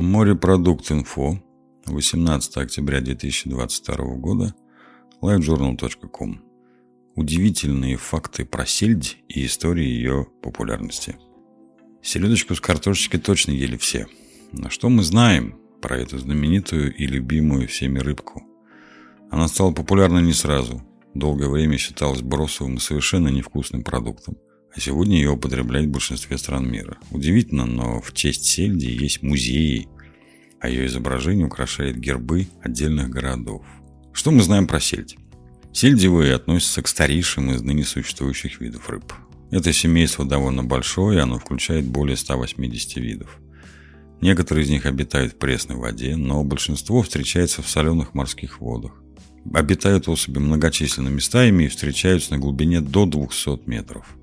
Морепродукт.инфо, 18 октября 2022 года, livejournal.com. Удивительные факты про сельдь и истории ее популярности. Селедочку с картошечкой точно ели все. Но что мы знаем про эту знаменитую и любимую всеми рыбку? Она стала популярна не сразу. Долгое время считалась бросовым и совершенно невкусным продуктом. А сегодня ее употребляют в большинстве стран мира. Удивительно, но в честь сельди есть музеи, а ее изображение украшает гербы отдельных городов. Что мы знаем про сельдь? Сельдевые относятся к старейшим из ныне существующих видов рыб. Это семейство довольно большое, оно включает более 180 видов. Некоторые из них обитают в пресной воде, но большинство встречается в соленых морских водах. Обитают особи многочисленными стаями и встречаются на глубине до 200 метров.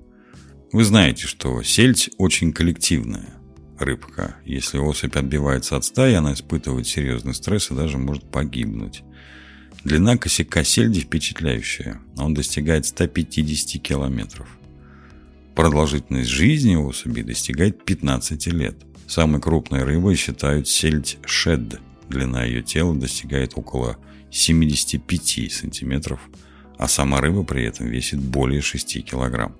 Вы знаете, что сельдь очень коллективная рыбка. Если особь отбивается от стаи, она испытывает серьезный стресс и даже может погибнуть. Длина косяка сельди впечатляющая. Он достигает 150 километров. Продолжительность жизни особи достигает 15 лет. Самой крупной рыбой считают сельдь шед. Длина ее тела достигает около 75 сантиметров, а сама рыба при этом весит более 6 килограмм.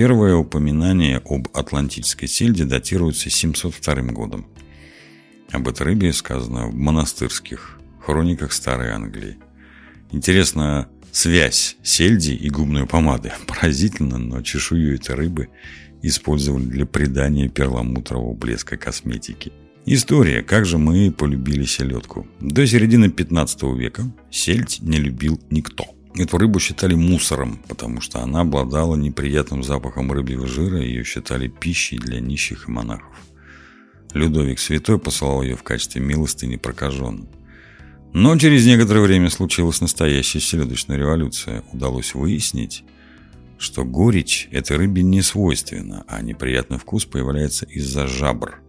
Первое упоминание об атлантической сельде датируется 702 годом. Об этой рыбе сказано в монастырских хрониках Старой Англии. Интересно, связь сельди и губной помады. Поразительно, но чешую этой рыбы использовали для придания перламутрового блеска косметики. История, как же мы полюбили селедку. До середины 15 века сельдь не любил никто. Эту рыбу считали мусором, потому что она обладала неприятным запахом рыбьего жира, и ее считали пищей для нищих и монахов. Людовик Святой посылал ее в качестве милостыни прокаженным. Но через некоторое время случилась настоящая селедочная революция. Удалось выяснить, что горечь этой рыбе не свойственна, а неприятный вкус появляется из-за жабр.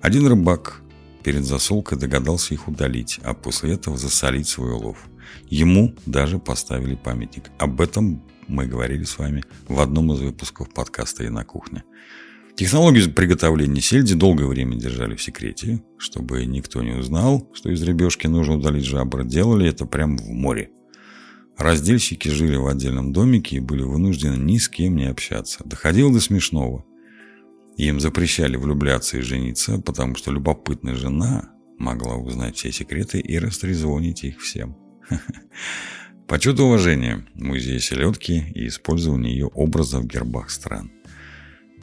Один рыбак перед засолкой догадался их удалить, а после этого засолить свой улов. Ему даже поставили памятник. Об этом мы говорили с вами в одном из выпусков подкаста «И на кухне». Технологию приготовления сельди долгое время держали в секрете, чтобы никто не узнал, что из рыбешки нужно удалить жабры. Делали это прямо в море. Раздельщики жили в отдельном домике и были вынуждены ни с кем не общаться. Доходило до смешного. Им запрещали влюбляться и жениться, потому что любопытная жена могла узнать все секреты и растрезвонить их всем. Почет и уважение музея селедки и использование ее образа в гербах стран.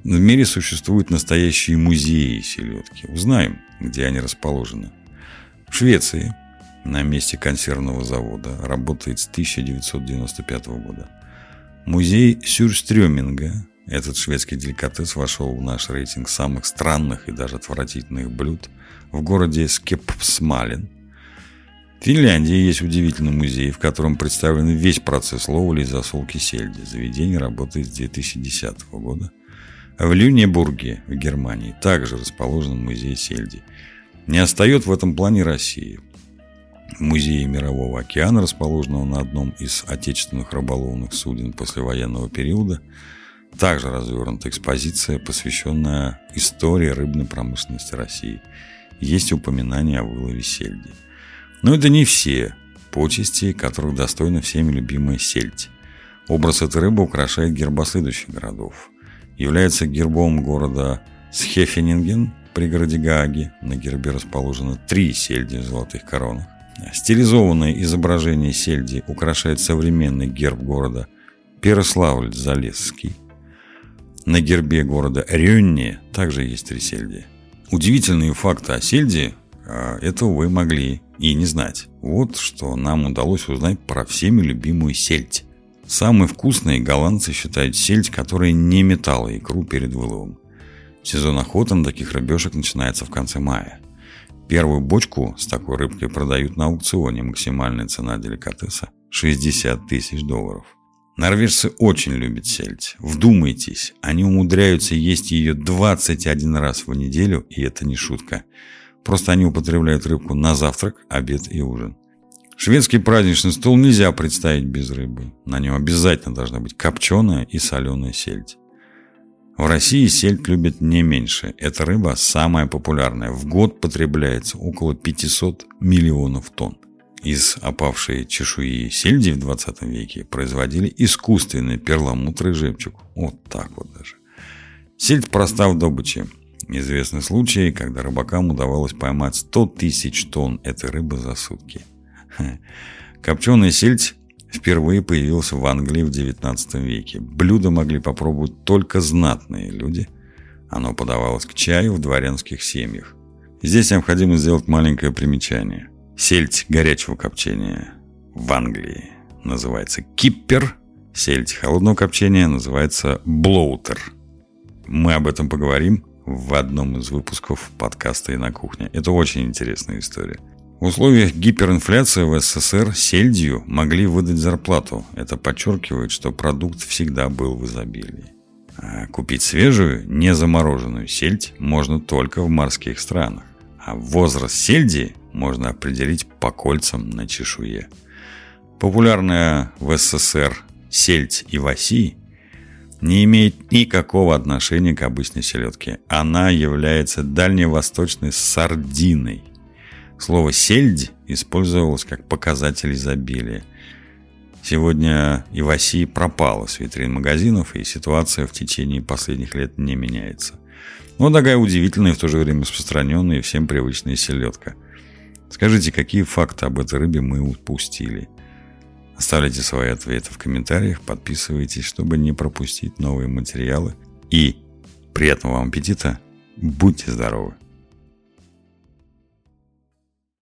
В мире существуют настоящие музеи селедки. Узнаем, где они расположены. В Швеции на месте консервного завода работает с 1995 года. Музей Сюрстрёминга, этот шведский деликатес вошел в наш рейтинг самых странных и даже отвратительных блюд в городе Скепсмален. В Финляндии есть удивительный музей, в котором представлен весь процесс ловли и засолки сельди. Заведение работает с 2010 года. В Люнебурге, в Германии, также расположен музей сельди. Не остает в этом плане России. В музее Мирового океана, расположенного на одном из отечественных рыболовных суден послевоенного периода, также развернута экспозиция, посвященная истории рыбной промышленности России. Есть упоминание о вылове сельди. Но это не все почести, которых достойна всеми любимая сельдь. Образ этой рыбы украшает герба следующих городов является гербом города Схефенинген, пригороде Гааги. На гербе расположено три сельди в золотых коронах. Стилизованное изображение сельди украшает современный герб города Переславль-Залесский. На гербе города Рюнне также есть три сельди. Удивительные факты о сельде а, этого вы могли и не знать. Вот что нам удалось узнать про всеми любимую сельдь. Самые вкусные голландцы считают сельдь, которая не метала икру перед выловом. Сезон охоты на таких рыбешек начинается в конце мая. Первую бочку с такой рыбкой продают на аукционе. Максимальная цена деликатеса – 60 тысяч долларов. Норвежцы очень любят сельдь. Вдумайтесь, они умудряются есть ее 21 раз в неделю, и это не шутка. Просто они употребляют рыбку на завтрак, обед и ужин. Шведский праздничный стол нельзя представить без рыбы. На нем обязательно должна быть копченая и соленая сельдь. В России сельдь любят не меньше. Эта рыба самая популярная. В год потребляется около 500 миллионов тонн. Из опавшей чешуи сельди в 20 веке производили искусственный перламутр и жемчуг. Вот так вот даже. Сельдь проста в добыче. Известны случаи, когда рыбакам удавалось поймать 100 тысяч тонн этой рыбы за сутки. Копченая сельдь впервые появился в Англии в XIX веке. Блюдо могли попробовать только знатные люди. Оно подавалось к чаю в дворянских семьях. Здесь необходимо сделать маленькое примечание. Сельдь горячего копчения в Англии называется киппер. Сельдь холодного копчения называется блоутер. Мы об этом поговорим в одном из выпусков подкаста «И на кухне». Это очень интересная история. В условиях гиперинфляции в СССР сельдью могли выдать зарплату. Это подчеркивает, что продукт всегда был в изобилии. А купить свежую, не замороженную сельдь можно только в морских странах. А возраст сельди можно определить по кольцам на чешуе. Популярная в СССР сельдь и васи не имеет никакого отношения к обычной селедке. Она является дальневосточной сардиной. Слово «сельдь» использовалось как показатель изобилия. Сегодня Иваси пропала с витрин магазинов, и ситуация в течение последних лет не меняется. Но такая удивительная и в то же время распространенная и всем привычная селедка. Скажите, какие факты об этой рыбе мы упустили? Оставляйте свои ответы в комментариях, подписывайтесь, чтобы не пропустить новые материалы. И приятного вам аппетита! Будьте здоровы!